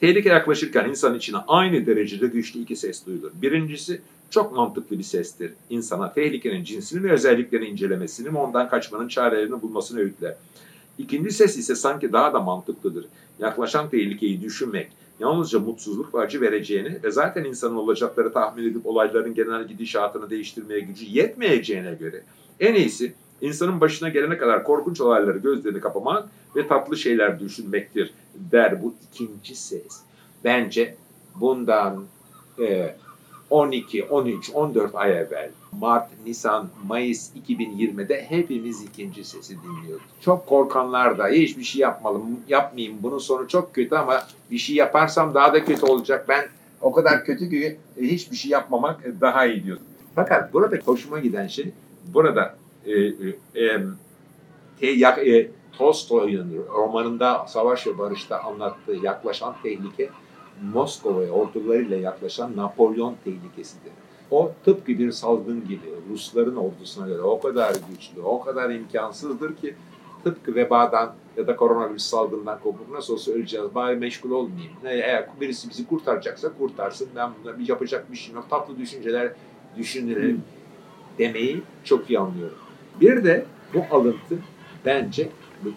Tehlike yaklaşırken insan içine aynı derecede güçlü iki ses duyulur. Birincisi çok mantıklı bir sestir. İnsana tehlikenin cinsini ve özelliklerini incelemesini ve ondan kaçmanın çarelerini bulmasını öğütler. İkinci ses ise sanki daha da mantıklıdır. Yaklaşan tehlikeyi düşünmek, yalnızca mutsuzluk ve acı vereceğini ve zaten insanın olacakları tahmin edip olayların genel gidişatını değiştirmeye gücü yetmeyeceğine göre en iyisi insanın başına gelene kadar korkunç olayları gözlerini kapamak ve tatlı şeyler düşünmektir der bu ikinci ses. Bence bundan e, 12, 13, 14 ay evvel Mart, Nisan, Mayıs 2020'de hepimiz ikinci sesi dinliyorduk. Çok korkanlar da hiçbir şey yapmalım, yapmayayım bunun sonu çok kötü ama bir şey yaparsam daha da kötü olacak. Ben o kadar kötü ki e, hiçbir şey yapmamak daha iyi diyordum. Fakat burada hoşuma giden şey burada e, e, e, e, Tolstoy'un romanında Savaş ve Barış'ta anlattığı yaklaşan tehlike Moskova'ya ordularıyla yaklaşan Napolyon tehlikesidir. O tıpkı bir salgın gibi Rusların ordusuna göre o kadar güçlü, o kadar imkansızdır ki tıpkı vebadan ya da koronavirüs salgından kopuk nasıl olsa öleceğiz bari meşgul olmayayım. Eğer birisi bizi kurtaracaksa kurtarsın ben buna bir yapacak bir şey yok. Tatlı düşünceler düşünelim demeyi çok iyi anlıyorum. Bir de bu alıntı bence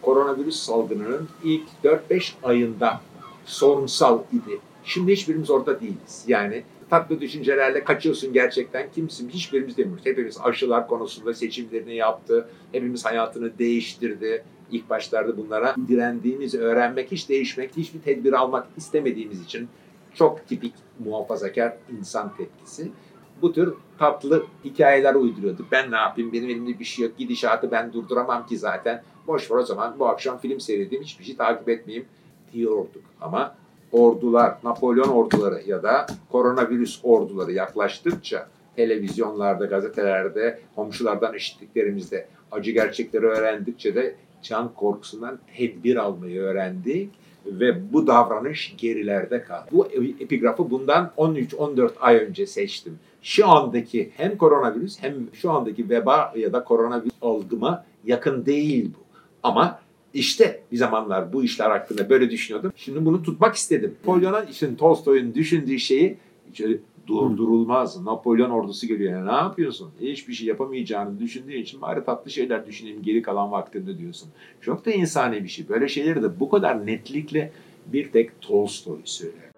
koronavirüs salgınının ilk 4-5 ayında sorunsal idi. Şimdi hiçbirimiz orada değiliz. Yani tatlı düşüncelerle kaçıyorsun gerçekten kimsin? Hiçbirimiz demiyoruz. Hepimiz aşılar konusunda seçimlerini yaptı. Hepimiz hayatını değiştirdi. İlk başlarda bunlara direndiğimiz, öğrenmek, hiç değişmek, hiçbir tedbir almak istemediğimiz için çok tipik muhafazakar insan tepkisi. Bu tür tatlı hikayeler uyduruyordu. Ben ne yapayım, benim elimde bir şey yok, gidişatı ben durduramam ki zaten. Boş ver o zaman bu akşam film seyredeyim, hiçbir şey takip etmeyeyim diyorduk. Ama ordular, Napolyon orduları ya da koronavirüs orduları yaklaştıkça televizyonlarda, gazetelerde, komşulardan işittiklerimizde acı gerçekleri öğrendikçe de can korkusundan tedbir almayı öğrendik ve bu davranış gerilerde kaldı. Bu epigrafı bundan 13-14 ay önce seçtim. Şu andaki hem koronavirüs hem şu andaki veba ya da koronavirüs algıma yakın değil bu. Ama işte bir zamanlar bu işler hakkında böyle düşünüyordum. Şimdi bunu tutmak istedim. Napolyon'un için Tolstoy'un düşündüğü şeyi durdurulmaz. Napolyon ordusu geliyor. Yani ne yapıyorsun? Hiçbir şey yapamayacağını düşündüğün için bari tatlı şeyler düşüneyim geri kalan vaktinde diyorsun. Çok da insani bir şey. Böyle şeyleri de bu kadar netlikle bir tek Tolstoy söyler.